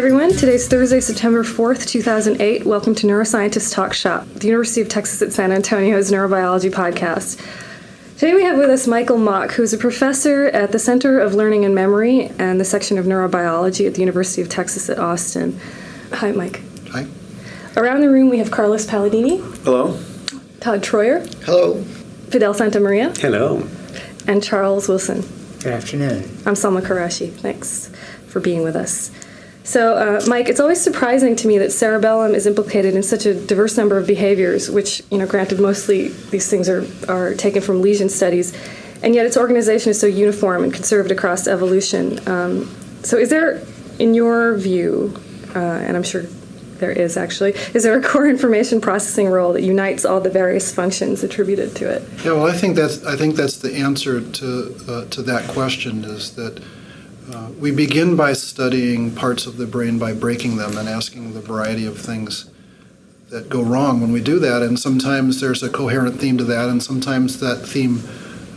everyone. Today's Thursday, September 4th, 2008. Welcome to Neuroscientist Talk Shop, the University of Texas at San Antonio's neurobiology podcast. Today we have with us Michael Mauk, who is a professor at the Center of Learning and Memory and the section of neurobiology at the University of Texas at Austin. Hi, Mike. Hi. Around the room we have Carlos Paladini, Hello. Todd Troyer, Hello. Fidel Santamaria, Hello. and Charles Wilson. Good afternoon. I'm Salma Karashi. Thanks for being with us. So, uh, Mike, it's always surprising to me that cerebellum is implicated in such a diverse number of behaviors, which, you know, granted, mostly these things are, are taken from lesion studies, and yet its organization is so uniform and conserved across evolution. Um, so, is there, in your view, uh, and I'm sure there is actually, is there a core information processing role that unites all the various functions attributed to it? Yeah, well, I think that's I think that's the answer to uh, to that question is that uh, we begin by studying parts of the brain by breaking them and asking the variety of things that go wrong when we do that, and sometimes there's a coherent theme to that, and sometimes that theme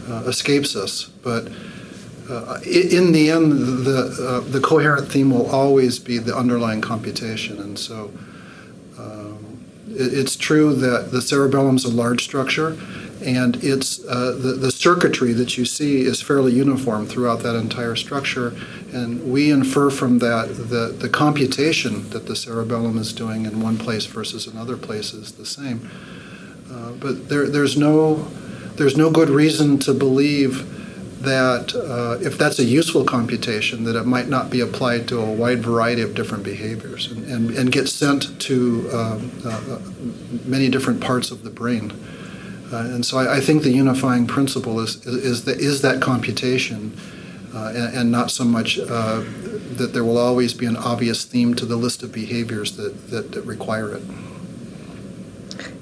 uh, escapes us, but. Uh, in the end, the uh, the coherent theme will always be the underlying computation, and so um, it, it's true that the cerebellum is a large structure, and it's uh, the, the circuitry that you see is fairly uniform throughout that entire structure. And we infer from that the, the computation that the cerebellum is doing in one place versus another place is the same. Uh, but there, there's no there's no good reason to believe that uh, if that's a useful computation that it might not be applied to a wide variety of different behaviors and, and, and get sent to um, uh, many different parts of the brain uh, and so I, I, think the unifying principle is, is, is, the, is that computation uh, and, and, not so much uh, that there will always be an obvious theme to the list of behaviors that, that, that require it.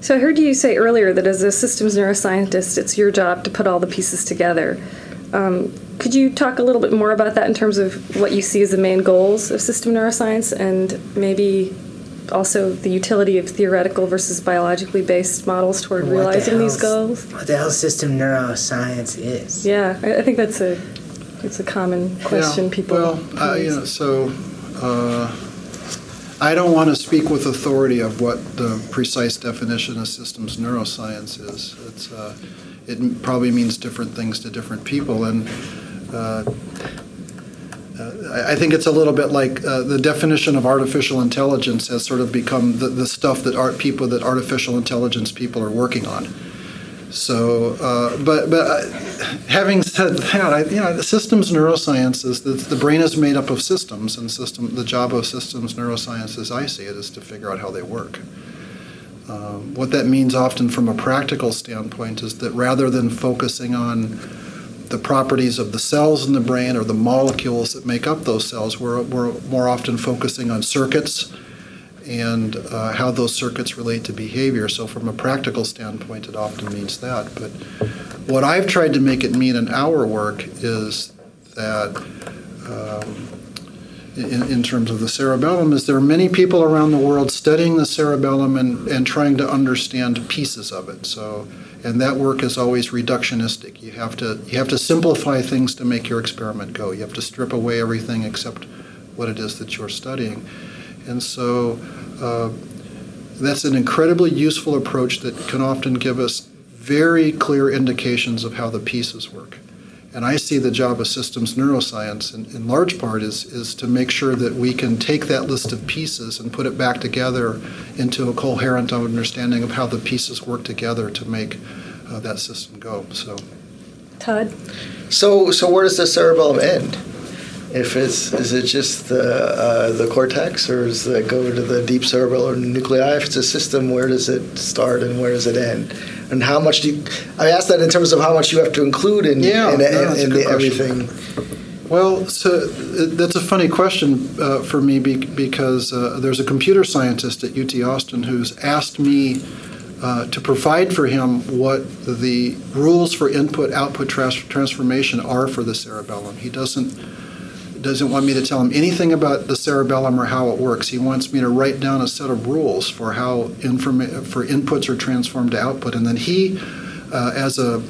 So I heard you say earlier that as a systems neuroscientist, it's your job to put all the pieces together. Um, could you talk a little bit more about that in terms of what you see as the main goals of system neuroscience and maybe also the utility of theoretical versus biologically based models toward what realizing the these goals. What the hell system neuroscience is? Yeah, I, I think that's a it's a common question yeah, people. Well, uh, you know, so uh, I don't want to speak with authority of what the precise definition of systems neuroscience is. It's uh, it probably means different things to different people, and uh, uh, I think it's a little bit like uh, the definition of artificial intelligence has sort of become the, the stuff that art people that artificial intelligence people are working on. So, uh, but but uh, having said that, I, you know, the systems neuroscience is the, the brain is made up of systems, and system the job of systems neuroscience, as I see it, is to figure out how they work. Um, what that means often from a practical standpoint is that rather than focusing on the properties of the cells in the brain or the molecules that make up those cells. We're, we're more often focusing on circuits and uh, how those circuits relate to behavior. So, from a practical standpoint, it often means that. But what I've tried to make it mean in our work is that. Um, in, in, terms of the cerebellum is there are many people around the world studying the cerebellum and, and trying to understand pieces of it. So and that work is always reductionistic. You have to you have to simplify things to make your experiment go. You have to strip away everything except what it is that you're studying, and so uh, that's an incredibly useful approach that can often give us very clear indications of how the pieces work. And I see the job of systems neuroscience in, in, large part is, is to make sure that we can take that list of pieces and put it back together into a coherent understanding of how the pieces work together to make uh, that system go. So, Todd? So, so where does the cerebellum end? If it's is it just the uh, the cortex, or does it go to the deep cerebellar nuclei? If it's a system, where does it start and where does it end? And how much do you? I asked that in terms of how much you have to include in yeah, in, no, in, in the, everything. Well, so that's a funny question uh, for me because uh, there's a computer scientist at UT Austin who's asked me uh, to provide for him what the rules for input output trans- transformation are for the cerebellum. He doesn't doesn't want me to tell him anything about the cerebellum or how it works. He wants me to write down a set of rules for how informa- for inputs are transformed to output, and then he, uh, as a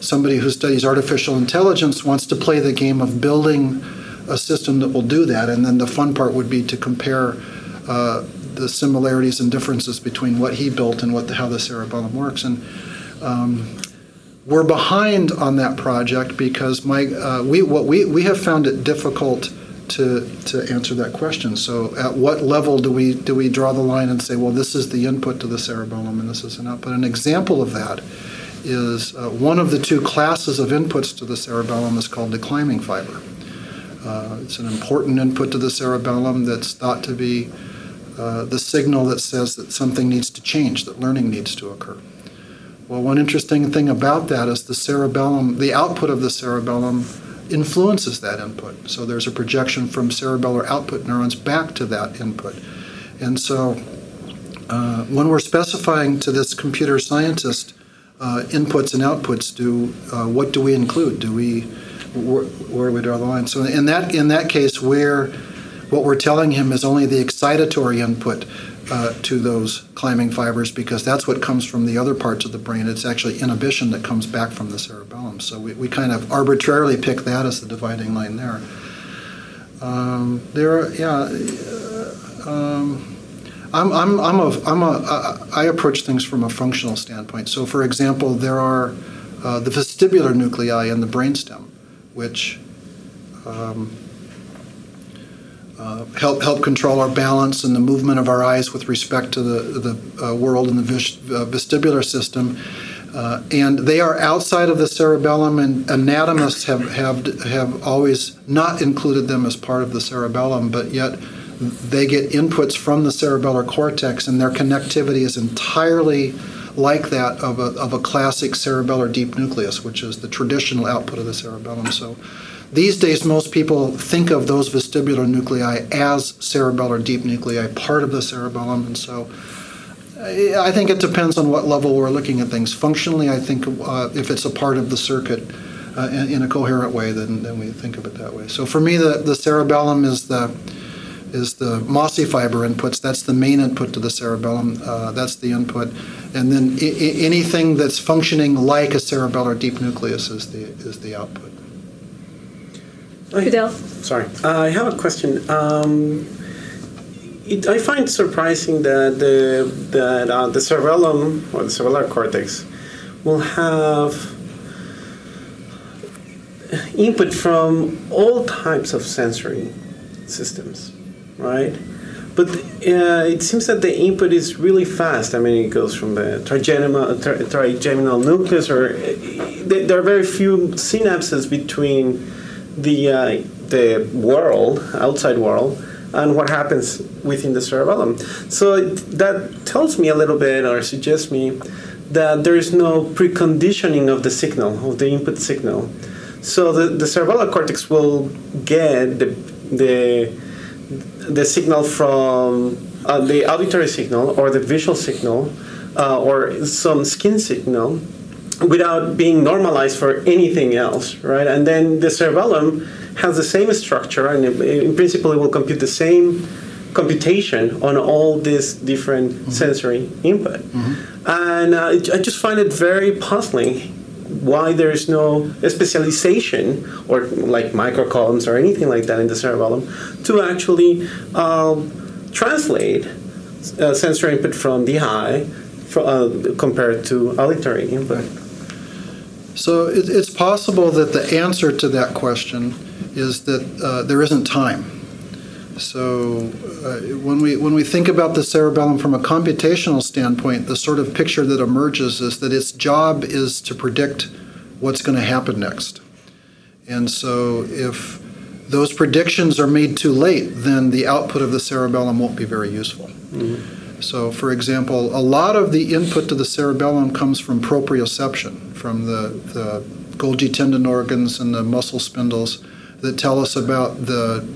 somebody who studies artificial intelligence, wants to play the game of building a system that will do that. And then the fun part would be to compare uh, the similarities and differences between what he built and what the, how the cerebellum works. And um, we're behind on that project because my uh, we what we we have found it difficult to to answer that question. So at what level do we do we draw the line and say, well, this is the input to the cerebellum and this is an output? An example of that is uh, one of the two classes of inputs to the cerebellum is called the climbing fiber. Uh, it's an important input to the cerebellum that's thought to be uh, the signal that says that something needs to change, that learning needs to occur. Well, one interesting thing about that is the cerebellum, the output of the cerebellum influences that input. So there's a projection from cerebellar output neurons back to that input. And so uh, when we're specifying to this computer scientist uh, inputs and outputs, do uh, what do we include? Do we where, where do we draw the line? So in that in that case, where what we're telling him is only the excitatory input uh, to those climbing fibers because that's what comes from the other parts of the brain. It's actually inhibition that comes back from the cerebellum. So we, we kind of arbitrarily pick that as the dividing line there. Um, there yeah. uh, Um, I'm, I'm, I'm a, I'm a, I approach things from a functional standpoint. So, for example, there are uh, the vestibular nuclei in the brainstem, which um, uh, help help control our balance and the movement of our eyes with respect to the the uh, world in the vis- uh, vestibular system. Uh, and they are outside of the cerebellum, and anatomists have, have have always not included them as part of the cerebellum, but yet they get inputs from the cerebellar cortex, and their connectivity is entirely like that of a, of a classic cerebellar deep nucleus, which is the traditional output of the cerebellum. So these days, most people think of those vestibular nuclei as cerebellar deep nuclei, part of the cerebellum, and so I think it depends on what level we're looking at things. Functionally, I think uh, if it's a part of the circuit uh, in, in, a coherent way, then, then we think of it that way. So for me, the, the cerebellum is the is the mossy fiber inputs. That's the main input to the cerebellum. Uh, that's the input, and then I- anything that's functioning like a cerebellar deep nucleus is the is the output. Fidel? Sorry, uh, I have a question. Um, it, I find surprising that the that uh, the cerebellum or the cerebellar cortex will have input from all types of sensory systems, right? But uh, it seems that the input is really fast. I mean, it goes from the trigeminal, tri- trigeminal nucleus, or uh, there are very few synapses between the uh, the world, outside world, and what happens within the cerebellum. So that tells me a little bit, or suggests me, that there is no preconditioning of the signal, of the input signal. So the, the cerebellar cortex will get the the the signal from uh, the auditory signal or the visual signal uh, or some skin signal without being normalized for anything else, right? And then the cerebellum has the same structure, and in principle, it will compute the same computation on all these different mm-hmm. sensory input. Mm-hmm. And uh, I just find it very puzzling why there is no specialization or like microcolumns or anything like that in the cerebellum to actually um, translate uh, sensory input from the eye for, uh, compared to auditory input. So it, it's possible that the answer to that question is that uh, there isn't time. So uh, when we when we think about the cerebellum from a computational standpoint, the sort of picture that emerges is that its job is to predict what's going to happen next. And so if those predictions are made too late, then the output of the cerebellum won't be very useful. Mm-hmm. So, for example, a lot of the input to the cerebellum comes from proprioception, from the, the Golgi tendon organs and the muscle spindles that tell us about the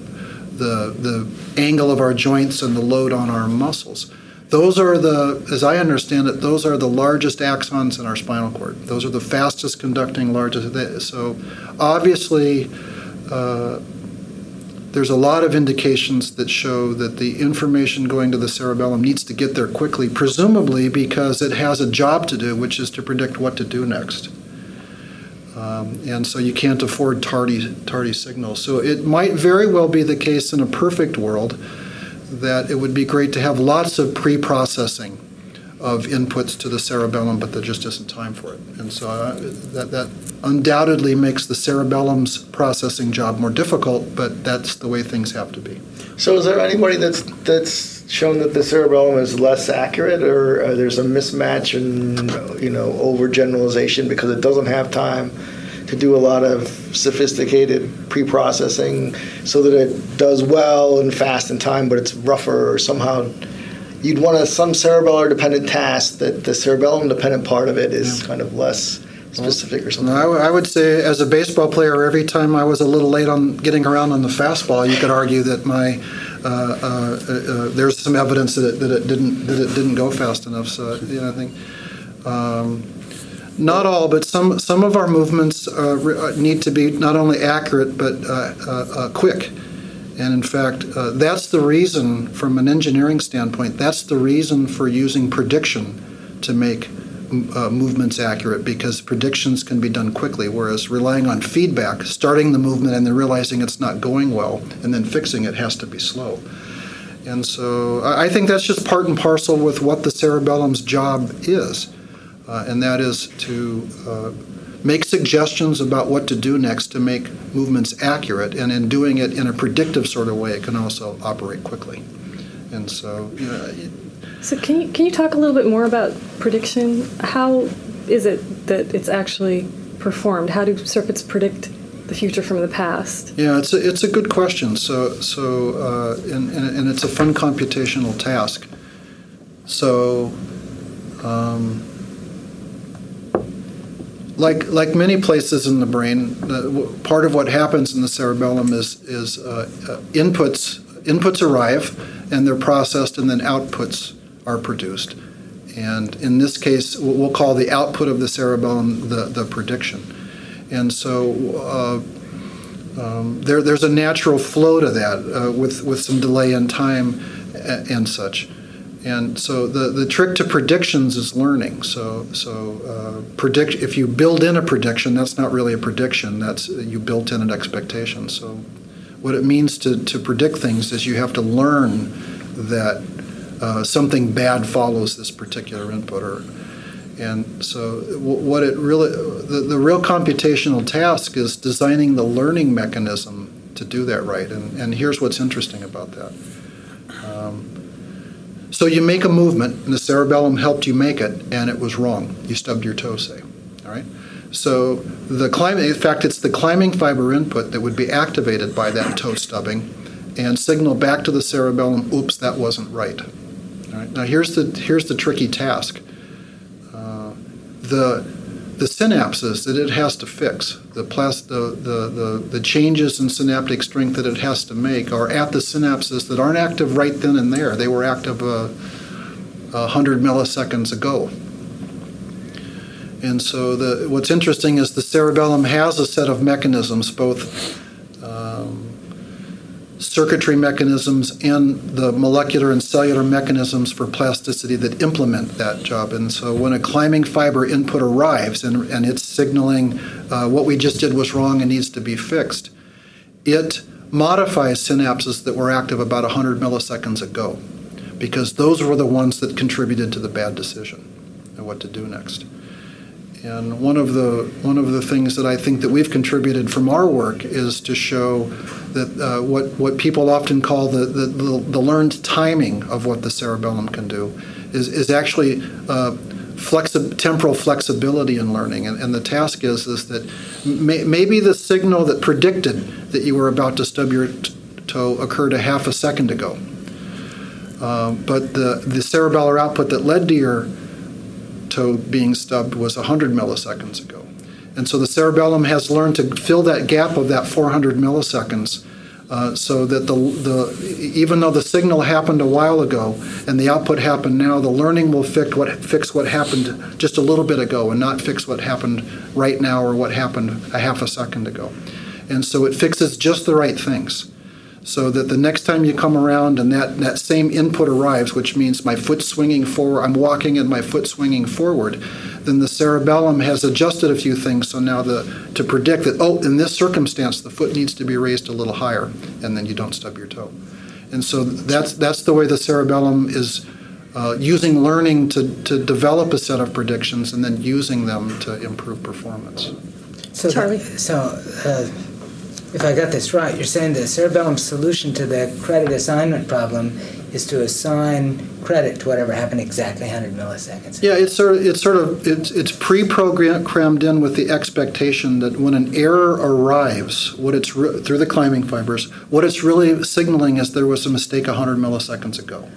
the, the angle of our joints and the load on our muscles. Those are the, as I understand it, those are the largest axons in our spinal cord. Those are the fastest conducting, largest. So obviously, uh, there's a lot of indications that show that the information going to the cerebellum needs to get there quickly, presumably because it has a job to do, which is to predict what to do next. Um, and so you can't afford tardy, tardy signals. So it might very well be the case in a perfect world that it would be great to have lots of pre-processing of inputs to the cerebellum, but there just isn't time for it. And so uh, that, that undoubtedly makes the cerebellum's processing job more difficult, but that's the way things have to be. So is there anybody that's that's shown that the cerebellum is less accurate, or uh, there's a mismatch and you know overgeneralization because it doesn't have time to do a lot of sophisticated pre-processing, so that it does well and fast in time, but it's rougher or somehow. You'd want a, some cerebellar dependent task that the cerebellum dependent part of it is kind of less specific or something. I, w- I would say, as a baseball player, every time I was a little late on getting around on the fastball, you could argue that my uh, uh, uh, there's some evidence that it, that it didn't that it didn't go fast enough. So you know, I think um, not all, but some some of our movements uh, re- uh, need to be not only accurate but uh, uh, uh, quick. And in fact, uh, that's the reason, from an engineering standpoint, that's the reason for using prediction to make uh, movements accurate because predictions can be done quickly, whereas relying on feedback, starting the movement and then realizing it's not going well and then fixing it has to be slow. And so I think that's just part and parcel with what the cerebellum's job is, uh, and that is to uh, make suggestions about what to do next to make movements accurate, and in doing it in a predictive sort of way, it can also operate quickly. And so, you know, So can you can you talk a little bit more about prediction? How is it that it's actually performed? How do circuits predict the future from the past? Yeah, it's a, it's a good question. So, so uh, and, and, and it's a fun computational task. So, um, like like many places in the brain, part of what happens in the cerebellum is is uh, uh, inputs inputs arrive and they're processed, and then outputs are produced. And in this case, we'll call the output of the cerebellum the, the prediction. And so uh, um, there, there's a natural flow to that uh, with, with some delay in time a- and such. And so the, the trick to predictions is learning. So, so uh, predict, if you build in a prediction, that's not really a prediction, that's you built in an expectation. So what it means to, to predict things is you have to learn that uh, something bad follows this particular input or and so, what it really, the, the real computational task is designing the learning mechanism to do that right. And, and here's what's interesting about that. Um, so, you make a movement, and the cerebellum helped you make it, and it was wrong. You stubbed your toe, say. All right? So, the climbing, in fact, it's the climbing fiber input that would be activated by that toe stubbing and signal back to the cerebellum, oops, that wasn't right. All right? Now, here's the, here's the tricky task uh, the the synapses that it has to fix, the, plas- the, the, the, the changes in synaptic strength that it has to make are at the synapses that aren't active right then and there. They were active uh, 100 milliseconds ago. And so the, what's interesting is the cerebellum has a set of mechanisms, both um, circuitry mechanisms and the molecular and cellular mechanisms for plasticity that implement that job. And so when a climbing fiber input arrives and, and it's signaling uh, what we just did was wrong and needs to be fixed, it modifies synapses that were active about 100 milliseconds ago because those were the ones that contributed to the bad decision and what to do next. And one of the one of the things that I think that we've contributed from our work is to show that uh, what what people often call the, the, the, learned timing of what the cerebellum can do is is actually uh, flexi- temporal flexibility in learning. And, and the task is is that may, maybe the signal that predicted that you were about to stub your t- toe occurred a half a second ago. Uh, but the, the cerebellar output that led to your toe being stubbed was 100 milliseconds ago. And so the cerebellum has learned to fill that gap of that 400 milliseconds uh, so that the, the, even though the signal happened a while ago and the output happened now, the learning will fix what, fix what happened just a little bit ago and not fix what happened right now or what happened a half a second ago. And so it fixes just the right things so that the next time you come around and that, that same input arrives, which means my foot swinging forward, I'm walking and my foot swinging forward, then the cerebellum has adjusted a few things. So now the to predict that oh, in this circumstance, the foot needs to be raised a little higher, and then you don't stub your toe. And so that's that's the way the cerebellum is uh, using learning to, to develop a set of predictions and then using them to improve performance. So, the- Charlie? so uh, if I got this right, you're saying the cerebellum's solution to the credit assignment problem is to assign credit to whatever happened exactly 100 milliseconds. Yeah, it's sort of, it's sort of it's it's pre-programmed in with the expectation that when an error arrives, what it's re- through the climbing fibers, what it's really signaling is there was a mistake 100 milliseconds ago.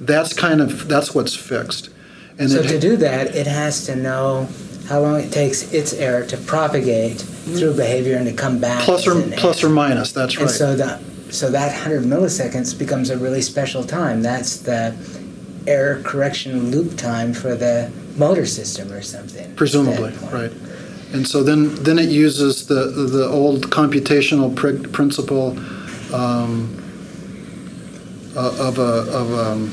That's kind of that's what's fixed. And so it, to do that, it has to know how long it takes its error to propagate through behavior and to come back. plus or plus or minus. That's right. And so that so that 100 milliseconds becomes a really special time. That's the error correction loop time for the motor system or something. Presumably, right. And so then, then it uses the, the old computational pr- principle um, uh, of a, of um,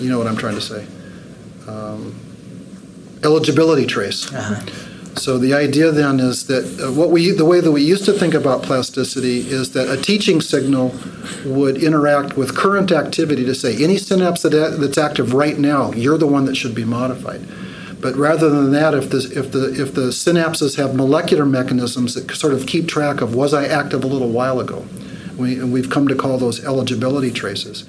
you know what I'm trying to say, um, eligibility trace. Uh-huh. So the idea then is that uh, what we, the way that we used to think about plasticity is that a teaching signal would interact with current activity to say any synapse that, that's active right now, you're the one that should be modified. But rather than that, if the, if the, if the synapses have molecular mechanisms that sort of keep track of was I active a little while ago, we, and we've come to call those eligibility traces,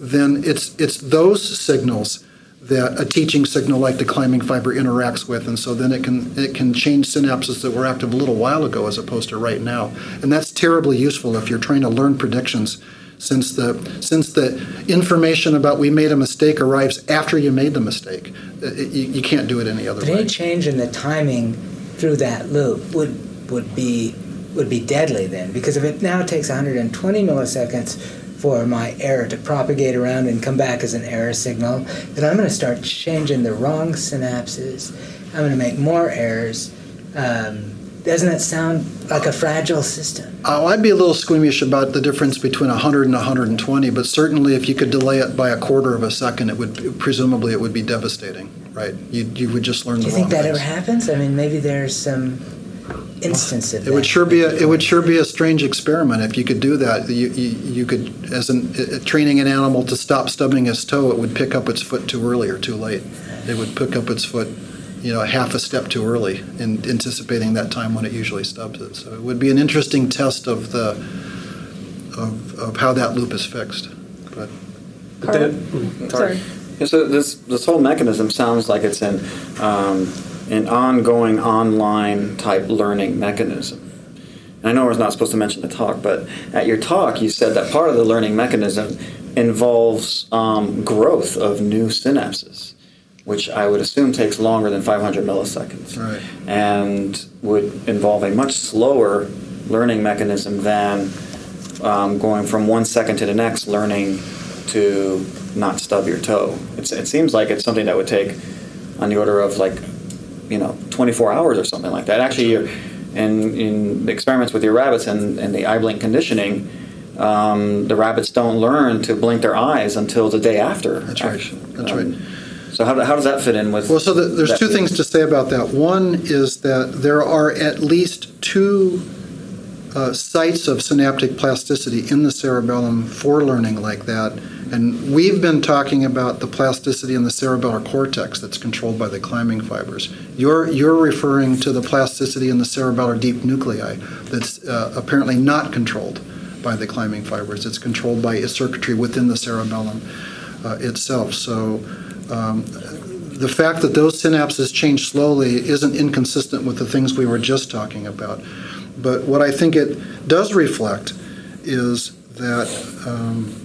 then it's, it's those signals that a teaching signal like the climbing fiber interacts with, and so then it can it can change synapses that were active a little while ago as opposed to right now, and that's terribly useful if you're trying to learn predictions, since the since the information about we made a mistake arrives after you made the mistake, uh, it, you, you can't do it any other But way. any change in the timing through that loop would would be would be deadly then, because if it now takes 120 milliseconds for my error to propagate around and come back as an error signal, then I'm going to start changing the wrong synapses. I'm going to make more errors. Um, doesn't that sound like a fragile system? Oh, I'd be a little squeamish about the difference between 100 and 120, but certainly if you could delay it by a quarter of a second, it would presumably it would be devastating, right? You you would just learn the Do you think that things. ever happens? I mean, maybe there's some instance of It would sure be a, it would sure be a strange experiment if you could do that. You, you, you could, as an, uh, training an animal to stop stubbing its toe, it would pick up its foot too early or too late. It would pick up its foot, you know, half a step too early in anticipating that time when it usually stubs it. So it would be an interesting test of the, of, of how that loop is fixed. But But Carl? then- Sorry. Yeah, so this this whole mechanism sounds like it's in um, an ongoing online type learning mechanism. And I know we're not supposed to mention the talk, but at your talk you said that part of the learning mechanism involves um, growth of new synapses, which I would assume takes longer than 500 milliseconds, Right. and would involve a much slower learning mechanism than um, going from one second to the next, learning to not stub your toe. It's, it seems like it's something that would take on the order of like, you know, 24 hours or something like that. Actually, you're, in, in experiments with your rabbits and, and the eye blink conditioning, um, the rabbits don't learn to blink their eyes until the day after. That's right. That's Um, right. So how, how does that fit in with? Well, so the, there's two things to say about that. One is that there are at least two uh, sites of synaptic plasticity in the cerebellum for learning like that. And we've been talking about the plasticity in the cerebellar cortex that's controlled by the climbing fibers. You're, you're referring to the plasticity in the cerebellar deep nuclei that's uh, apparently not controlled by the climbing fibers. It's controlled by a circuitry within the cerebellum uh, itself. So um, the fact that those synapses change slowly isn't inconsistent with the things we were just talking about. But what I think it does reflect is that um,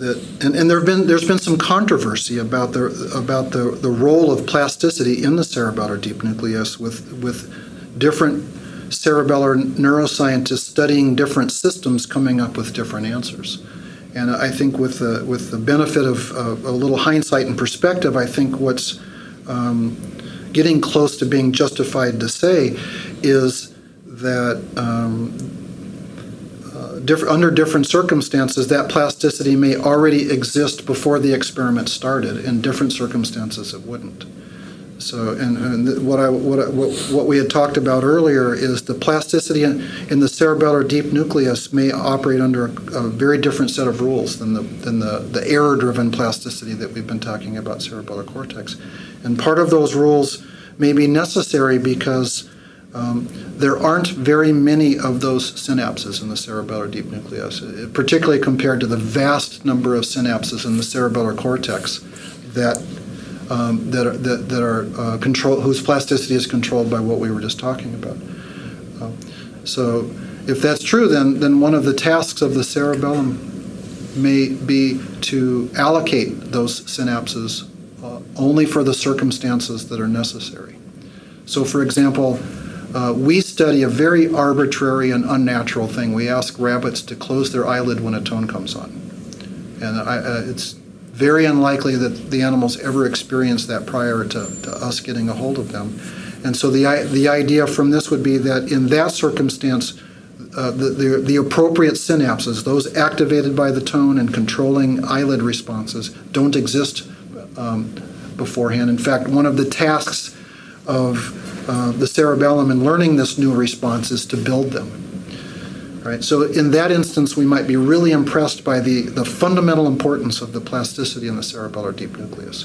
that and, and there have been there's been some controversy about the about the, the role of plasticity in the cerebellar deep nucleus with with different cerebellar neuroscientists studying different systems coming up with different answers. And I think with the with the benefit of a little hindsight and perspective, I think what's um, getting close to being justified to say is that um, different, under different circumstances, that plasticity may already exist before the experiment started. In different circumstances, it wouldn't. So, and, and what I what, I, what we had talked about earlier is the plasticity in, in the cerebellar deep nucleus may operate under a, a very different set of rules than the than the, the error-driven plasticity that we've been talking about cerebellar cortex. And part of those rules may be necessary because um, there aren't very many of those synapses in the cerebellar deep nucleus, uh, particularly compared to the vast number of synapses in the cerebellar cortex that um, that are, that, that are uh, control whose plasticity is controlled by what we were just talking about. Uh, so, if that's true, then then one of the tasks of the cerebellum may be to allocate those synapses uh, only for the circumstances that are necessary. So, for example, uh, we study a very arbitrary and unnatural thing. We ask rabbits to close their eyelid when a tone comes on, and I, uh, it's very unlikely that the animals ever experienced that prior to, to us getting a hold of them. And so the, the idea from this would be that in that circumstance, uh, the, the, the, appropriate synapses, those activated by the tone and controlling eyelid responses, don't exist um, beforehand. In fact, one of the tasks of uh, the cerebellum and learning this new response is to build them. Right? So in that instance, we might be really impressed by the, the fundamental importance of the plasticity in the cerebellar deep nucleus.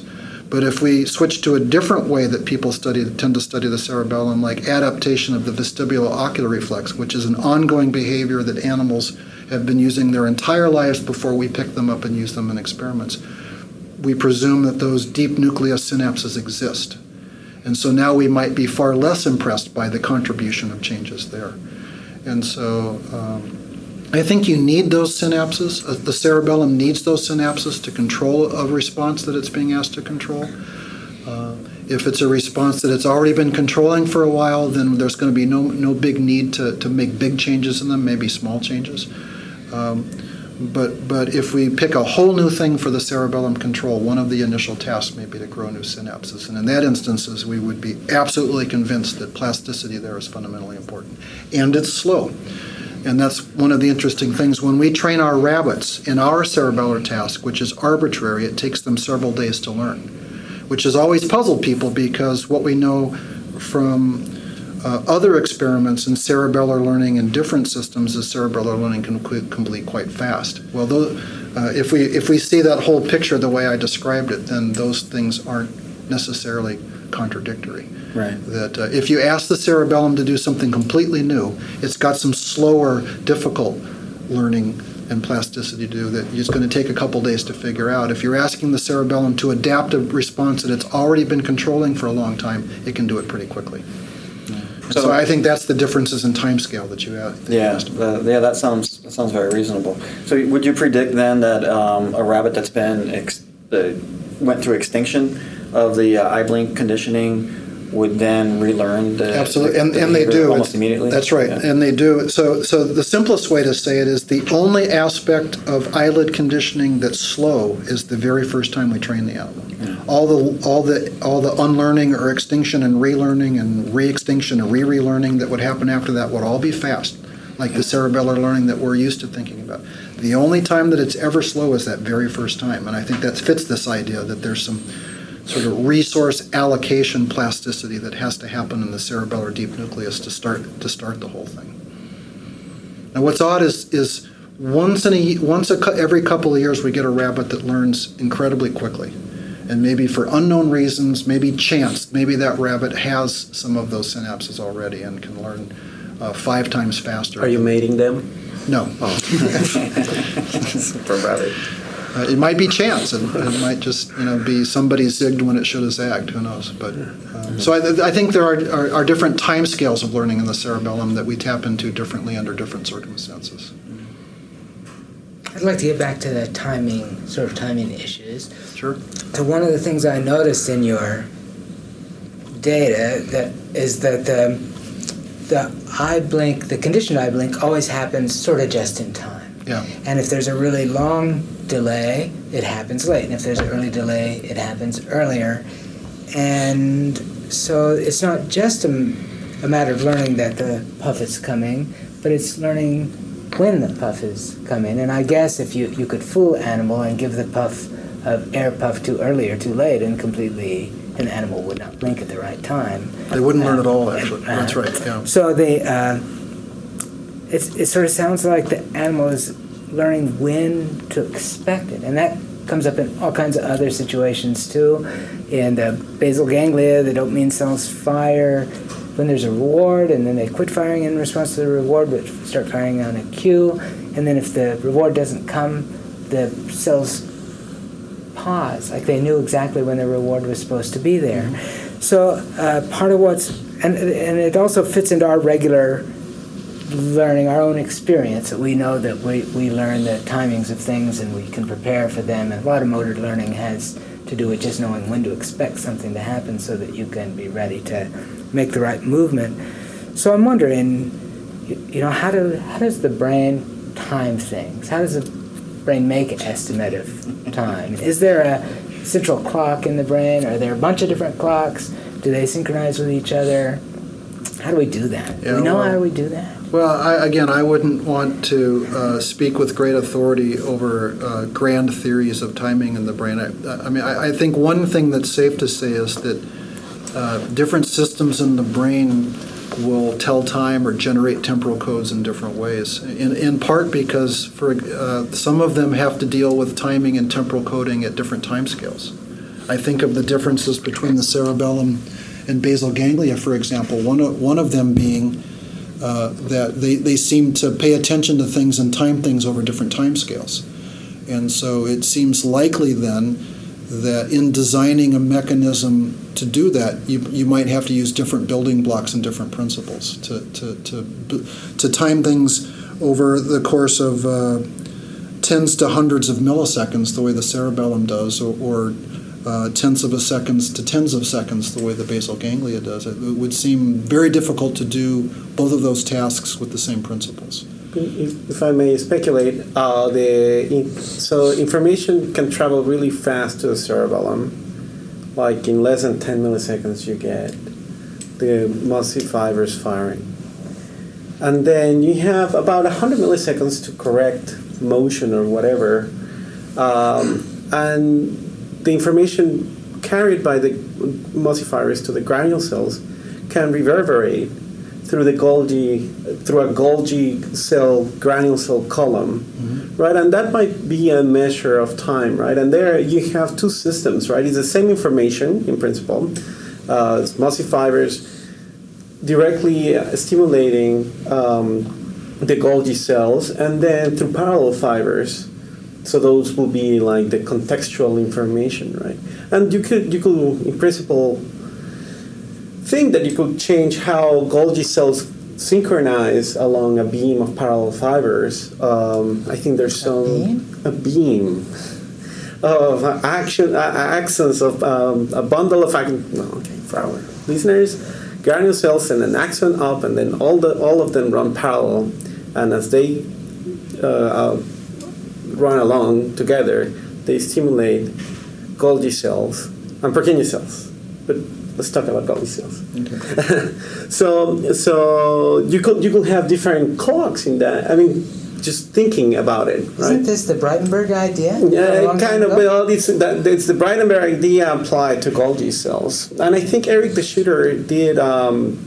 But if we switch to a different way that people study, tend to study the cerebellum, like adaptation of the vestibulo-ocular reflex, which is an ongoing behavior that animals have been using their entire lives before we pick them up and use them in experiments, we presume that those deep nucleus synapses exist. And so now we might be far less impressed by the contribution of changes there. And so um, I think you need those synapses. Uh, the cerebellum needs those synapses to control a response that it's being asked to control. Uh, if it's a response that it's already been controlling for a while, then there's going to be no, no big need to, to make big changes in them, maybe small changes. Um, but, but if we pick a whole new thing for the cerebellum control, one of the initial tasks may be to grow new synapses. And in that instances, we would be absolutely convinced that plasticity there is fundamentally important. And it's slow. And that's one of the interesting things. When we train our rabbits in our cerebellar task, which is arbitrary, it takes them several days to learn, which has always puzzled people because what we know from uh, other experiments in cerebellar learning in different systems is cerebellar learning can complete quite fast. Well, those, uh, if we if we see that whole picture the way I described it, then those things aren't necessarily contradictory. Right. That uh, if you ask the cerebellum to do something completely new, it's got some slower, difficult learning and plasticity to do that it's going to take a couple days to figure out. If you're asking the cerebellum to adapt a response that it's already been controlling for a long time, it can do it pretty quickly. So, so, I think that's the differences in time scale that you have. Yeah, uh, yeah, that sounds that sounds very reasonable. So would you predict then that um, a rabbit that's been ex- uh, went through extinction of the uh, eye blink conditioning would then relearn the absolutely, and, the and they do almost immediately. That's right, yeah. and they do. So, so the simplest way to say it is the only aspect of eyelid conditioning that's slow is the very first time we train the animal. Yeah. All the all the all the unlearning or extinction and relearning and re-extinction and re-relearning that would happen after that would all be fast, like the cerebellar learning that we're used to thinking about. The only time that it's ever slow is that very first time, and I think that fits this idea that there's some sort of resource allocation plasticity that has to happen in the cerebellar deep nucleus to start to start the whole thing. Now, what's odd is is once in a once a, every couple of years we get a rabbit that learns incredibly quickly, and maybe for unknown reasons, maybe chance, maybe that rabbit has some of those synapses already and can learn uh, five times faster. Are you mating them? No. Oh. Super rabbit. Uh, it might be chance, and it might just you know be somebody zigged when it should have zagged. Who knows? But um, so I, I, think there are, are, are different time scales of learning in the cerebellum that we tap into differently under different circumstances. I'd like to get back to the timing, sort of timing issues. Sure. So one of the things I noticed in your data that is that the the eye blink, the conditioned eye blink, always happens sort of just in time. Yeah. And if there's a really long delay, it happens late. And if there's an early delay, it happens earlier. And so it's not just a, a matter of learning that the puff is coming, but it's learning when the puff is coming. And I guess if you, you could fool animal and give the puff of air puff too early or too late and completely an animal would not blink at the right time. They wouldn't learn at all, actually. uh, That's right, yeah. So they, uh, it, it sort of sounds like the animal is learning when to expect it, and that comes up in all kinds of other situations too. In the basal ganglia, the dopamine cells fire when there's a reward, and then they quit firing in response to the reward, but start firing on a cue. And then if the reward doesn't come, the cells pause, like they knew exactly when the reward was supposed to be there. So uh, part of what's and and it also fits into our regular learning, our own experience. That we know that we we learn the timings of things and we can prepare for them. And a lot of motor learning has to do with just knowing when to expect something to happen, so that you can be ready to make the right movement. So I'm wondering, you, know, how do how does the brain time things? How does the brain make an estimate of time? Is there a central clock in the brain? Are there a bunch of different clocks? Do they synchronize with each other? How do we do that? do Yeah, we know well- how do we do that? Well, I, again, I wouldn't want to uh, speak with great authority over uh, grand theories of timing in the brain. I, I mean, I, I think one thing that's safe to say is that uh, different systems in the brain will tell time or generate temporal codes in different ways. In, in part because for uh, some of them have to deal with timing and temporal coding at different timescales. I think of the differences between the cerebellum and basal ganglia, for example. One of, one of them being uh, that they, they seem to pay attention to things and time things over different timescales. And so it seems likely then that in designing a mechanism to do that, you, you might have to use different building blocks and different principles to, to, to, to time things over the course of uh, tens to hundreds of milliseconds, the way the cerebellum does, or, or uh, tenths of a seconds to tens of seconds, the way the basal ganglia does. It, it would seem very difficult to do both of those tasks with the same principles. If, if I may speculate, uh, the in, so information can travel really fast to the cerebellum, like in less than 10 milliseconds you get the muscle fibers firing. And then you have about 100 milliseconds to correct motion or whatever. Um, and the information carried by the fibers to the granule cells can reverberate through the Golgi, through a Golgi cell, granule cell column, right? And that might be a measure of time, right? And there you have two systems, right? It's the same information in principle. Uh, it's fibers directly stimulating um, the Golgi cells, and then through parallel fibers. So those will be like the contextual information, right? And you could, you could, in principle, think that you could change how Golgi cells synchronize along a beam of parallel fibers. Um, I think there's some beam? a beam of action uh, axons of um, a bundle of action. No, okay, for our listeners, granule cells send an axon up, and then all the all of them run parallel, and as they uh, run along together, they stimulate Golgi cells and Purkinje cells. But let's talk about Golgi cells. so, so you could you could have different clocks in that. I mean, just thinking about it, right? Isn't this the Braitenberg idea? Yeah, kind of. Well, it's that it's the Braitenberg idea applied to Golgi cells, and I think Erik de Schutter did um,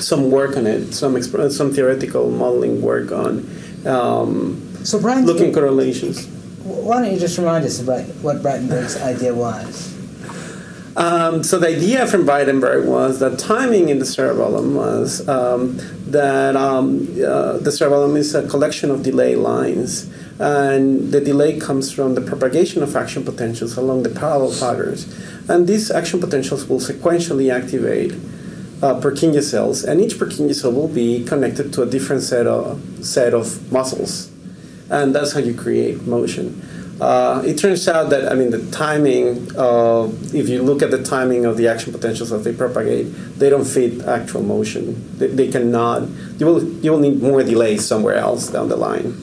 some work on it, some some theoretical modeling work on um, So Brian, looking at correlations. why don't you just remind us about what Braitenberg's idea was? Um, so the idea from Braitenberg was that timing in the cerebellum was um, that um, uh, the cerebellum is a collection of delay lines, and the delay comes from the propagation of action potentials along the parallel fibers, and these action potentials will sequentially activate uh, Purkinje cells, and each Purkinje cell will be connected to a different set of set of muscles, and that's how you create motion. Uh, it turns out that I mean the timing of if you look at the timing of the action potentials that they propagate, they don't fit actual motion. They, they cannot. You will you will need more delay somewhere else down the line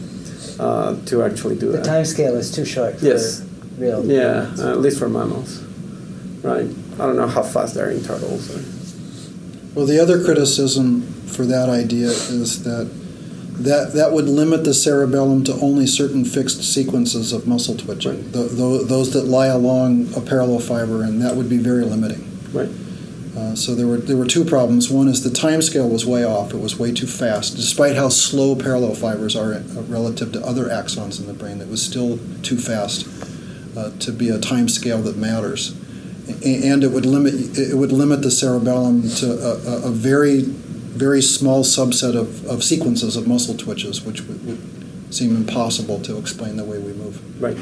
uh, to actually do it. The that. time scale is too short for Yes. real. Yeah, uh, at least for mammals, right? I don't know how fast they're in turtles. Or, Well, the other criticism for that idea is that that, that would limit the cerebellum to only certain fixed sequences of muscle twitching, tho- tho- those that lie along a parallel fiber, and that would be very limiting. Right. Uh, so there were there were two problems. One is the time scale was way off; it was way too fast, despite how slow parallel fibers are uh, relative to other axons in the brain. It was still too fast uh, to be a time scale that matters, and it would limit it would limit the cerebellum to a, a, a very very small subset of, of sequences of muscle twitches, which would, would seem impossible to explain the way we move. Right.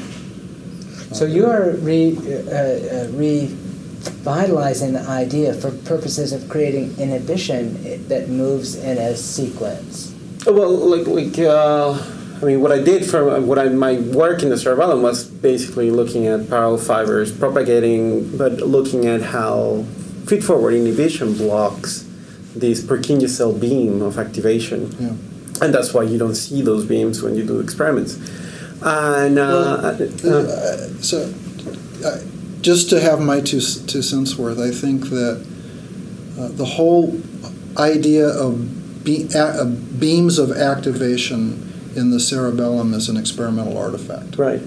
So you are re, uh, uh, revitalizing the idea for purposes of creating inhibition that moves in a sequence. Well, like like uh, I mean, what I did for what I my work in the cerebellum was basically looking at parallel fibers propagating, but looking at how feed-forward inhibition blocks this Purkinje cell beam of activation, Yeah. and that's why you don't see those beams when you do experiments. And uh, uh, Uh, so, uh, just to have my two, two cents worth, I think that uh, the whole idea of be, beams of activation in the cerebellum is an experimental artifact. right,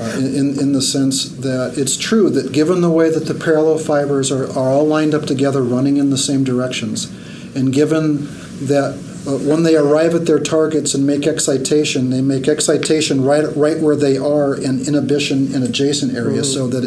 Uh, in, in, in the sense that it's true that given the way that the parallel fibers are, are all lined up together running in the same directions, and given that uh, when they arrive at their targets and make excitation, they make excitation right, right where they are and inhibition in adjacent areas, so that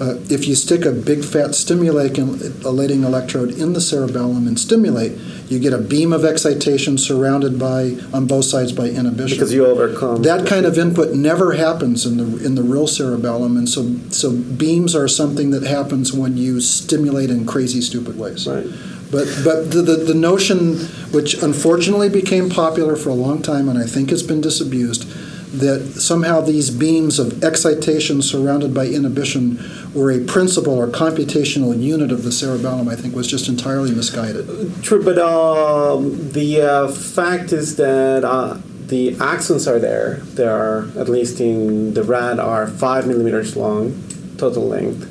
uh, if you stick a big fat stimulating electrode in the cerebellum and stimulate, you get a beam of excitation surrounded by, on both sides by inhibition. because you overcome That kind of input never happens in the in the real cerebellum, and so so beams are something that happens when you stimulate in crazy, stupid ways. right. But but the, the the notion, which unfortunately became popular for a long time, and I think has been disabused, that somehow these beams of excitation surrounded by inhibition were a principal or computational unit of the cerebellum, I think was just entirely misguided. True, but um, the uh, fact is that uh, the axons are there. They are, at least in the rat, are five millimeters long, total length.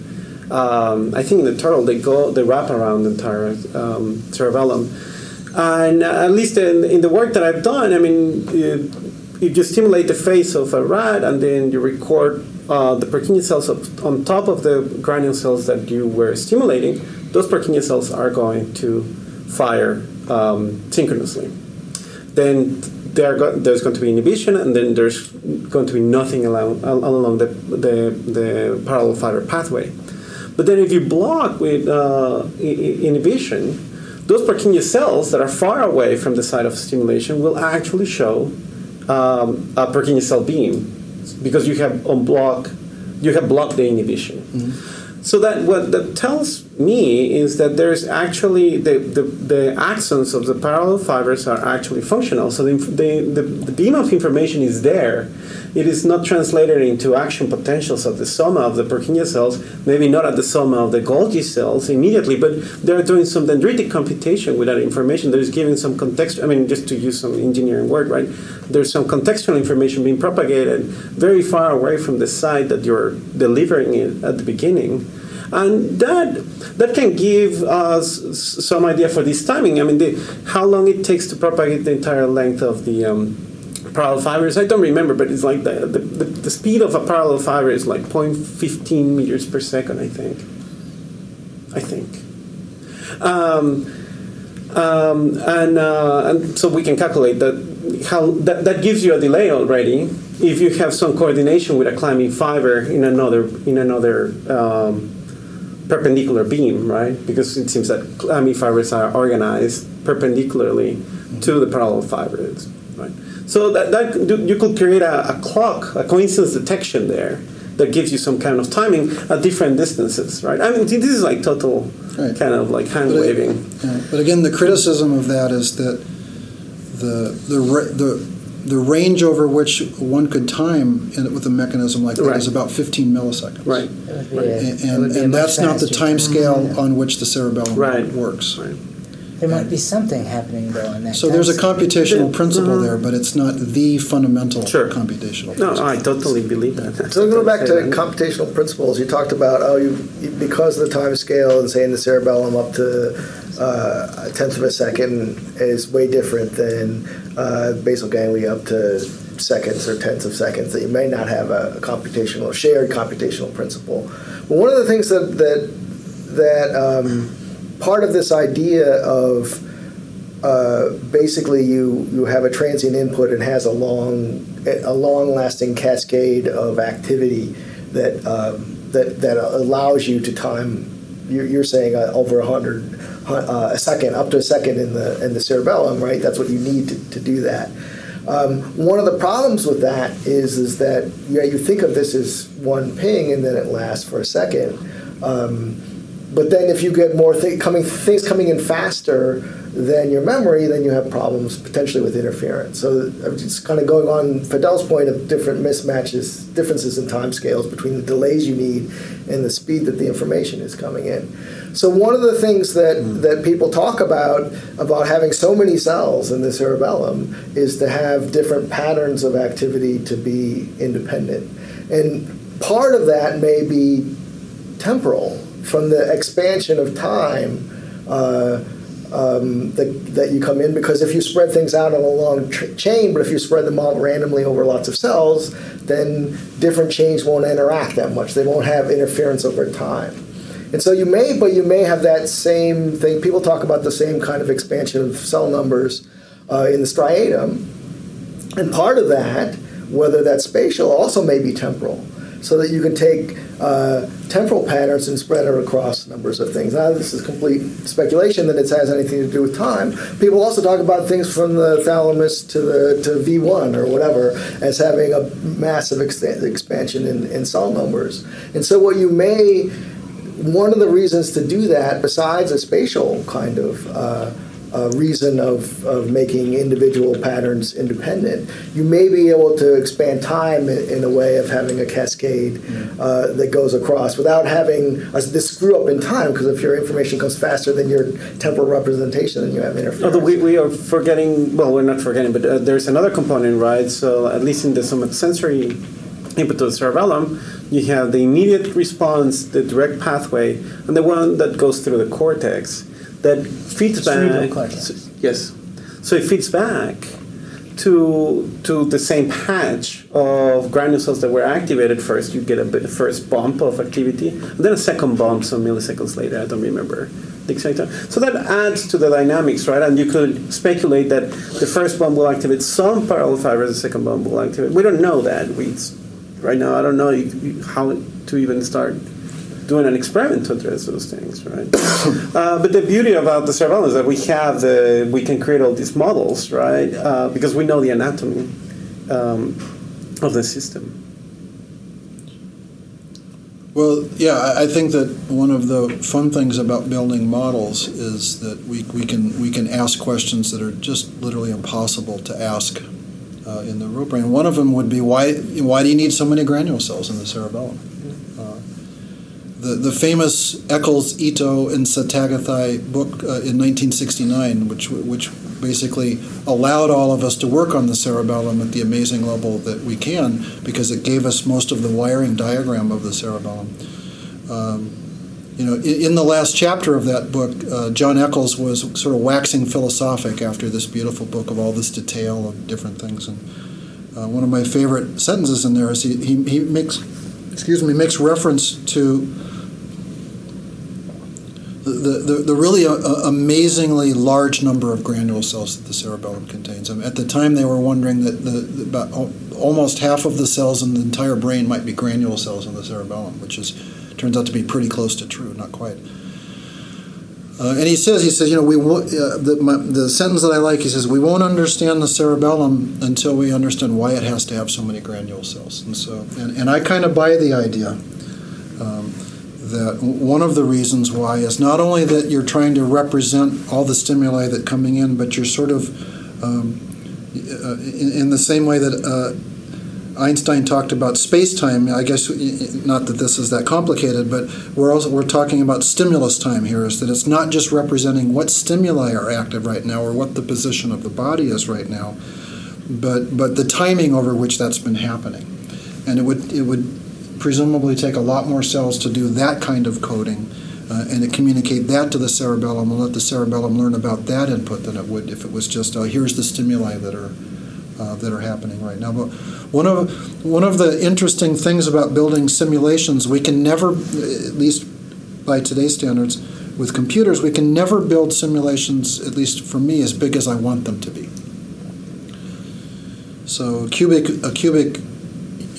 Um, I think in the turtle they go, they wrap around the entire um, cerebellum. And uh, at least in, in the work that I've done, I mean, you, you stimulate the face of a rat and then you record uh, the Purkinje cells up on top of the granule cells that you were stimulating, those Purkinje cells are going to fire um, synchronously. Then go- there's going to be inhibition, and then there's going to be nothing along, along the, the, the parallel fiber pathway. But then if you block with uh, inhibition, those Purkinje cells that are far away from the site of stimulation will actually show um, a Purkinje cell beam because you have unblock, you have blocked the inhibition. So that what that tells me is that there's actually the, the, the axons of the parallel fibers are actually functional. So the, the, the, beam of information is there. It is not translated into action potentials of the soma of the Purkinje cells, maybe not at the soma of the Golgi cells immediately, but they're doing some dendritic computation with that information. There's giving some context, I mean, just to use some engineering word, right? There's some contextual information being propagated very far away from the site that you're delivering it at the beginning. And that that can give us some idea for this timing. I mean, the, how long it takes to propagate the entire length of the um, parallel fibers. I don't remember, but it's like the, the, the, speed of a parallel fiber is like 0.15 meters per second, I think. I think. Um, um, and, uh, and so we can calculate that how that, that gives you a delay already if you have some coordination with a climbing fiber in another in another um, perpendicular beam, right? Because it seems that climbing fibers are organized perpendicularly to the parallel fibers, right? So that, that you could create a, a clock, a coincidence detection there that gives you some kind of timing at different distances, right? I mean, this is like total Right. kind of like hand But, it- waving. yeah, but again, the criticism of that is that the the the the range over which one could time in, with a mechanism like that is Right. about 15 milliseconds. Right. It would And, and, would be a and that's not the faster time scale Yeah. on which the cerebellum Right. works. Right. There might be something happening though in that. So there's a time scale. computational principle mm-hmm. there, but it's not the fundamental Sure. computational No, principle. I totally believe that. So go back to that. computational principles. You talked about oh, you because of the time scale and saying the cerebellum up to uh, a tenth of a second is way different than uh, basal ganglia up to seconds or tenths of seconds that you may not have a, a computational shared computational principle. But one of the things that that that um, part of this idea of uh, basically you you have a transient input and has a long a long lasting cascade of activity that um, that that allows you to time. You're, you're saying uh, over a hundred uh, a second, up to a second in the in the cerebellum, right? That's what you need to, to do that. Um, one of the problems with that is is that yeah, you think of this as one ping and then it lasts for a second. Um, but then if you get more th- coming things coming in faster than your memory, then you have problems potentially with interference. So uh, it's kind of going on Fidel's point of different mismatches, differences in time scales between the delays you need and the speed that the information is coming in. So one of the things that, hmm. that people talk about about having so many cells in the cerebellum is to have different patterns of activity to be independent. And part of that may be temporal from the expansion of time uh, um, that, that you come in because if you spread things out on a long tr- chain, but if you spread them out randomly over lots of cells, then different chains won't interact that much. They won't have interference over time. And so you may, but you may have that same thing. People talk about the same kind of expansion of cell numbers uh, in the striatum. And part of that, whether that's spatial, also may be temporal so that you can take uh, temporal patterns and spread it across numbers of things. Now, this is complete speculation that it has anything to do with time. People also talk about things from the thalamus to the to V1 or whatever as having a massive ex- expansion in, in cell numbers. And so, what you may one of the reasons to do that, besides a spatial kind of uh, uh, reason of, of making individual patterns independent, you may be able to expand time in, in a way of having a cascade uh, that goes across without having a, this screw up in time. Because if your information comes faster than your temporal representation, then you have interference. Although we, we are forgetting, well, we're not forgetting, but uh, there's another component, right? So at least in the to the cerebellum, you have the immediate response, the direct pathway, and the one that goes through the cortex that feeds back. yes, so it feeds back to to the same patch of granule cells that were activated first. You get a bit, first bump of activity, and then a second bump some milliseconds later. I don't remember the exact time. So that adds to the dynamics, right? And you could speculate that the first bump will activate some parallel fibers, the second bump will activate. We don't know that. We right now I don't know how to even start doing an experiment to address those things, right? uh, but the beauty about the cerebellum is that we have the we can create all these models, right? Uh, because we know the anatomy um, of the system. Well, yeah, I- I think that one of the fun things about building models is that we, we can we can ask questions that are just literally impossible to ask uh, in the root brain. One of them would be why why do you need so many granule cells in the cerebellum? The the famous Eccles, Ito, and Szentágothai book uh, in 1969, which which basically allowed all of us to work on the cerebellum at the amazing level that we can because it gave us most of the wiring diagram of the cerebellum. Um, you know, in, in the last chapter of that book, uh, John Eccles was sort of waxing philosophic after this beautiful book of all this detail of different things. And uh, one of my favorite sentences in there is he, he, he makes, excuse me, makes reference to the, the, really uh, amazingly large number of granule cells that the cerebellum contains. I mean, at the time, they were wondering that the, about almost half of the cells in the entire brain might be granule cells in the cerebellum, which is turns out to be pretty close to true, not quite. Uh, and he says, he says, you know, we uh, the, my, the sentence that I like, he says, we won't understand the cerebellum until we understand why it has to have so many granule cells. And so, and, and I kind of buy the idea um, that one of the reasons why is not only that you're trying to represent all the stimuli that coming in, but you're sort of um, uh, in, in the same way that uh, Einstein talked about space-time. I guess not that this is that complicated, but we're also we're talking about stimulus time here. Is that it's not just representing what stimuli are active right now or what the position of the body is right now, but but the timing over which that's been happening, and it would it would presumably take a lot more cells to do that kind of coding uh, and to communicate that to the cerebellum and let the cerebellum learn about that input than it would if it was just, oh, here's the stimuli that are uh, that are happening right now. But one of one of the interesting things about building simulations, we can never, at least by today's standards, with computers, we can never build simulations, at least for me, as big as I want them to be. So cubic, a cubic,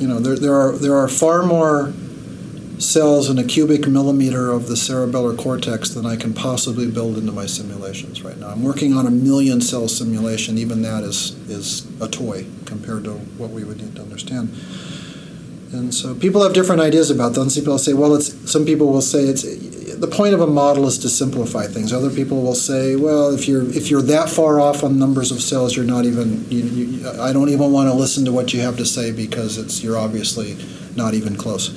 you know, there, there are there are far more cells in a cubic millimeter of the cerebellar cortex than I can possibly build into my simulations right now. I'm working on a million cell simulation. Even that is is a toy compared to what we would need to understand. And so people have different ideas about those. Some people say, well, it's. Some people will say it's. The point of a model is to simplify things. Other people will say, well, if you're if you're that far off on numbers of cells, you're not even. You, you, I don't even want to listen to what you have to say because it's you're obviously not even close.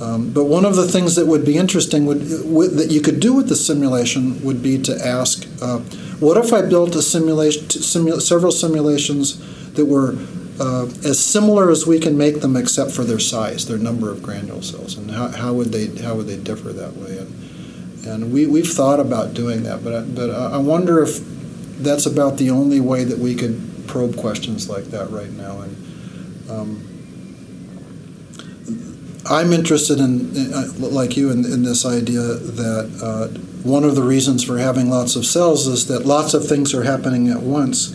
Um, but one of the things that would be interesting would, would, that you could do with the simulation would be to ask, uh, what if I built a simulation, simu- several simulations that were uh, as similar as we can make them, except for their size, their number of granule cells, and how, how would they how would they differ that way? And, and we we've thought about doing that, but I, but I wonder if that's about the only way that we could probe questions like that right now. And um, I'm interested in, uh, like you, in, in this idea that uh, one of the reasons for having lots of cells is that lots of things are happening at once.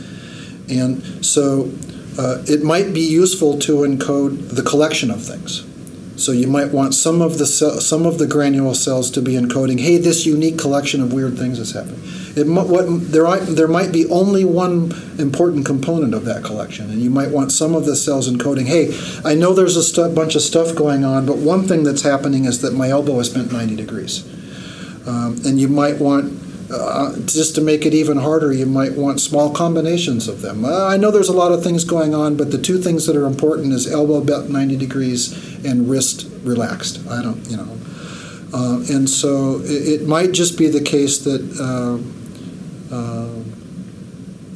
And so uh, it might be useful to encode the collection of things. So you might want some of the some of the granule cells to be encoding, hey, this unique collection of weird things is happening. It, what, there, there might be only one important component of that collection, and you might want some of the cells encoding, hey, I know there's a stu- bunch of stuff going on, but one thing that's happening is that my elbow is bent 90 degrees. Um, and you might want uh, just to make it even harder, you might want small combinations of them. Uh, I know there's a lot of things going on, but the two things that are important is elbow bent 90 degrees and wrist relaxed. I don't, you know. Uh, and so it, it, might just be the case that uh, uh,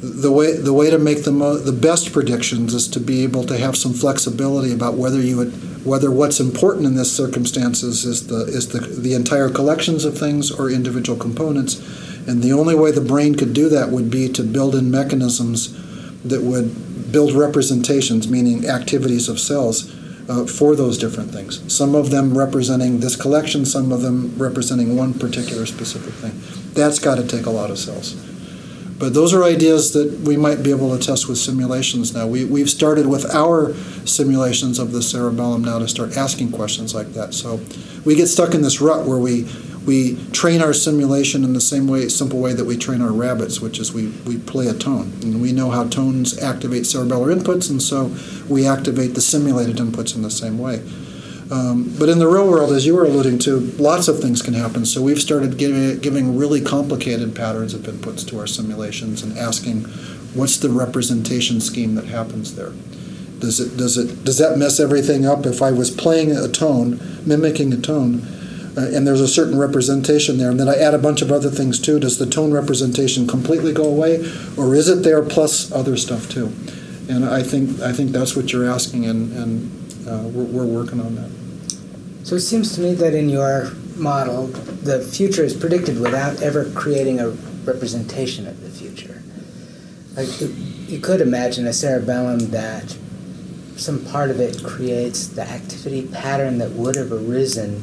the way the way to make the mo- the best predictions is to be able to have some flexibility about whether you would whether what's important in this circumstances is the is the the entire collections of things or individual components, and the only way the brain could do that would be to build in mechanisms that would build representations, meaning activities of cells. Uh, for those different things. Some of them representing this collection, some of them representing one particular specific thing. That's got to take a lot of cells. But those are ideas that we might be able to test with simulations now. We, we've started with our simulations of the cerebellum now to start asking questions like that. So we get stuck in this rut where we we train our simulation in the same way, simple way that we train our rabbits, which is we, we play a tone. And we know how tones activate cerebellar inputs, and so we activate the simulated inputs in the same way. Um, but in the real world, as you were alluding to, lots of things can happen. So we've started giving, giving really complicated patterns of inputs to our simulations and asking, what's the representation scheme that happens there? Does it does it does that mess everything up? If I was playing a tone, mimicking a tone, uh, and there's a certain representation there, and then I add a bunch of other things too, does the tone representation completely go away, or is it there plus other stuff too? And I think I think that's what you're asking, and, and uh, we're, we're working on that. So it seems to me that in your model, the future is predicted without ever creating a representation of the future. Like you could imagine a cerebellum that some part of it creates the activity pattern that would have arisen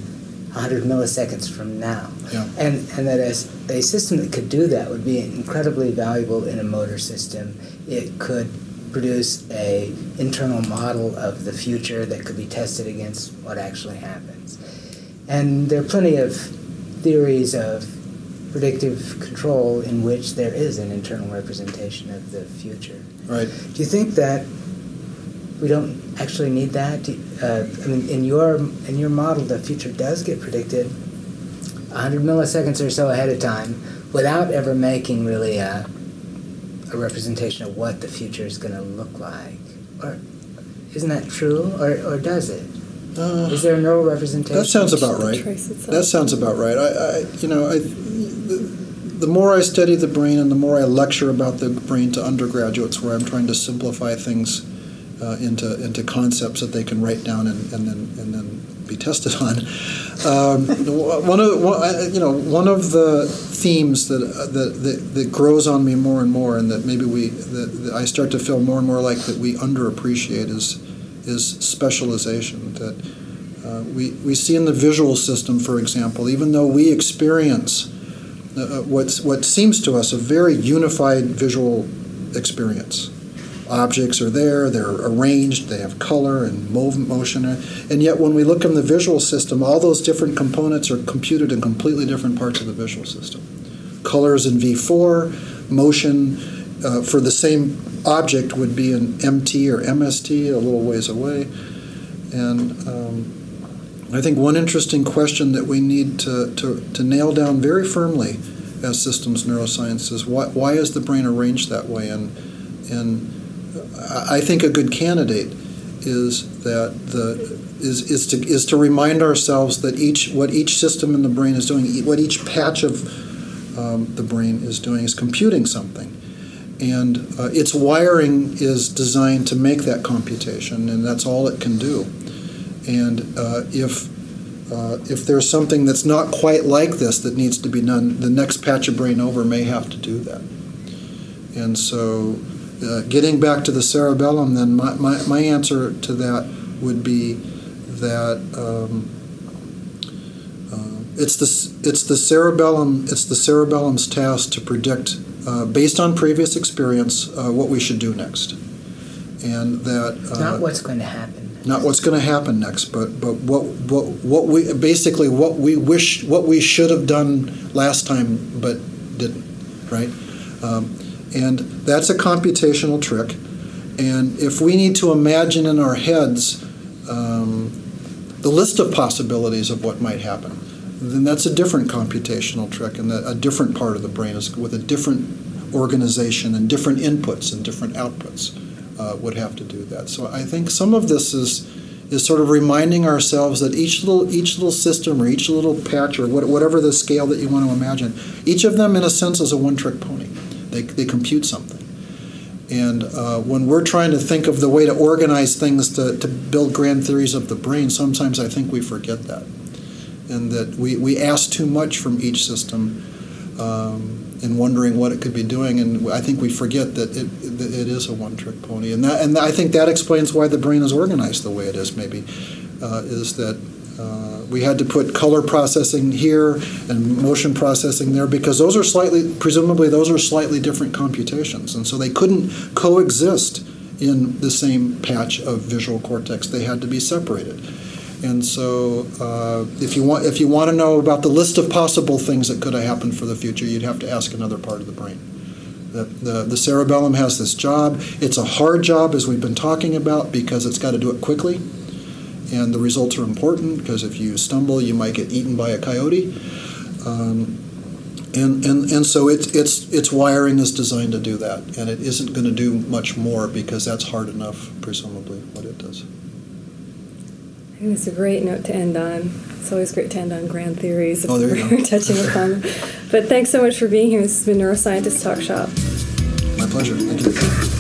100 milliseconds from now. Yeah. And, and that as a system that could do that would be incredibly valuable in a motor system. It could produce a internal model of the future that could be tested against what actually happens. And there are plenty of theories of predictive control in which there is an internal representation of the future. Right. Do you think that we don't actually need that? Uh, I mean, in your in your model, the future does get predicted 100 milliseconds or so ahead of time without ever making really a a representation of what the future is going to look like. Or isn't that true, or, or does it? Uh, is there a neural representation? That sounds about right. That sounds about right. I, I you know, I, the, the more I study the brain and the more I lecture about the brain to undergraduates, where I'm trying to simplify things uh, into into concepts that they can write down and, and then and then be tested on. Um, one of one, you know one of the themes that, that that that grows on me more and more, and that maybe we that, that I start to feel more and more like that we underappreciate is is specialization. That uh, we we see in the visual system, for example, even though we experience uh, what's what seems to us a very unified visual experience objects are there, they're arranged, they have color and motion, and yet when we look in the visual system, all those different components are computed in completely different parts of the visual system. Colors in V4, motion uh, for the same object would be in MT or MST, a little ways away. And um, I think one interesting question that we need to, to, to nail down very firmly as systems neuroscience is why, why is the brain arranged that way? And, and I think a good candidate is that the is, is to is to remind ourselves that each what each system in the brain is doing, what each patch of um, the brain is doing, is computing something, and uh, its wiring is designed to make that computation, and that's all it can do. And uh, if uh, if there's something that's not quite like this that needs to be done, the next patch of brain over may have to do that. And so uh, getting back to the cerebellum, then my, my, my answer to that would be that um, uh, it's the it's the cerebellum it's the cerebellum's task to predict uh, based on previous experience uh, what we should do next, and that uh, Not what's going to happen. not what's going to happen next, but but what what what we basically what we wish what we should have done last time but didn't, right? Um, and that's a computational trick. And if we need to imagine in our heads um, the list of possibilities of what might happen, then that's a different computational trick, and a different part of the brain is with a different organization and different inputs and different outputs uh, would have to do that. So I think some of this is is sort of reminding ourselves that each little each little system or each little patch or what, whatever the scale that you want to imagine, each of them in a sense is a one-trick pony. They, they compute something. And uh, when we're trying to think of the way to organize things to, to build grand theories of the brain, sometimes I think we forget that. And that we, we ask too much from each system um, in wondering what it could be doing. And I think we forget that it, that it is a one trick pony. And, that, and I think that explains why the brain is organized the way it is, maybe, uh, is that uh, we had to put color processing here and motion processing there because those are slightly, presumably, those are slightly different computations. And so they couldn't coexist in the same patch of visual cortex. They had to be separated. And so, uh, if you want, if you want to know about the list of possible things that could have happened for the future, you'd have to ask another part of the brain. The, the, the cerebellum has this job. It's a hard job, as we've been talking about, because it's got to do it quickly and the results are important because if you stumble, you might get eaten by a coyote. Um, and, and, and so its, its, its wiring is designed to do that, and it isn't going to do much more because that's hard enough, presumably, what it does. I think that's a great note to end on. It's always great to end on grand theories if Oh, there you we're go. touching upon. But thanks so much for being here. This has been Neuroscientist Talk Shop. My pleasure. Thank you.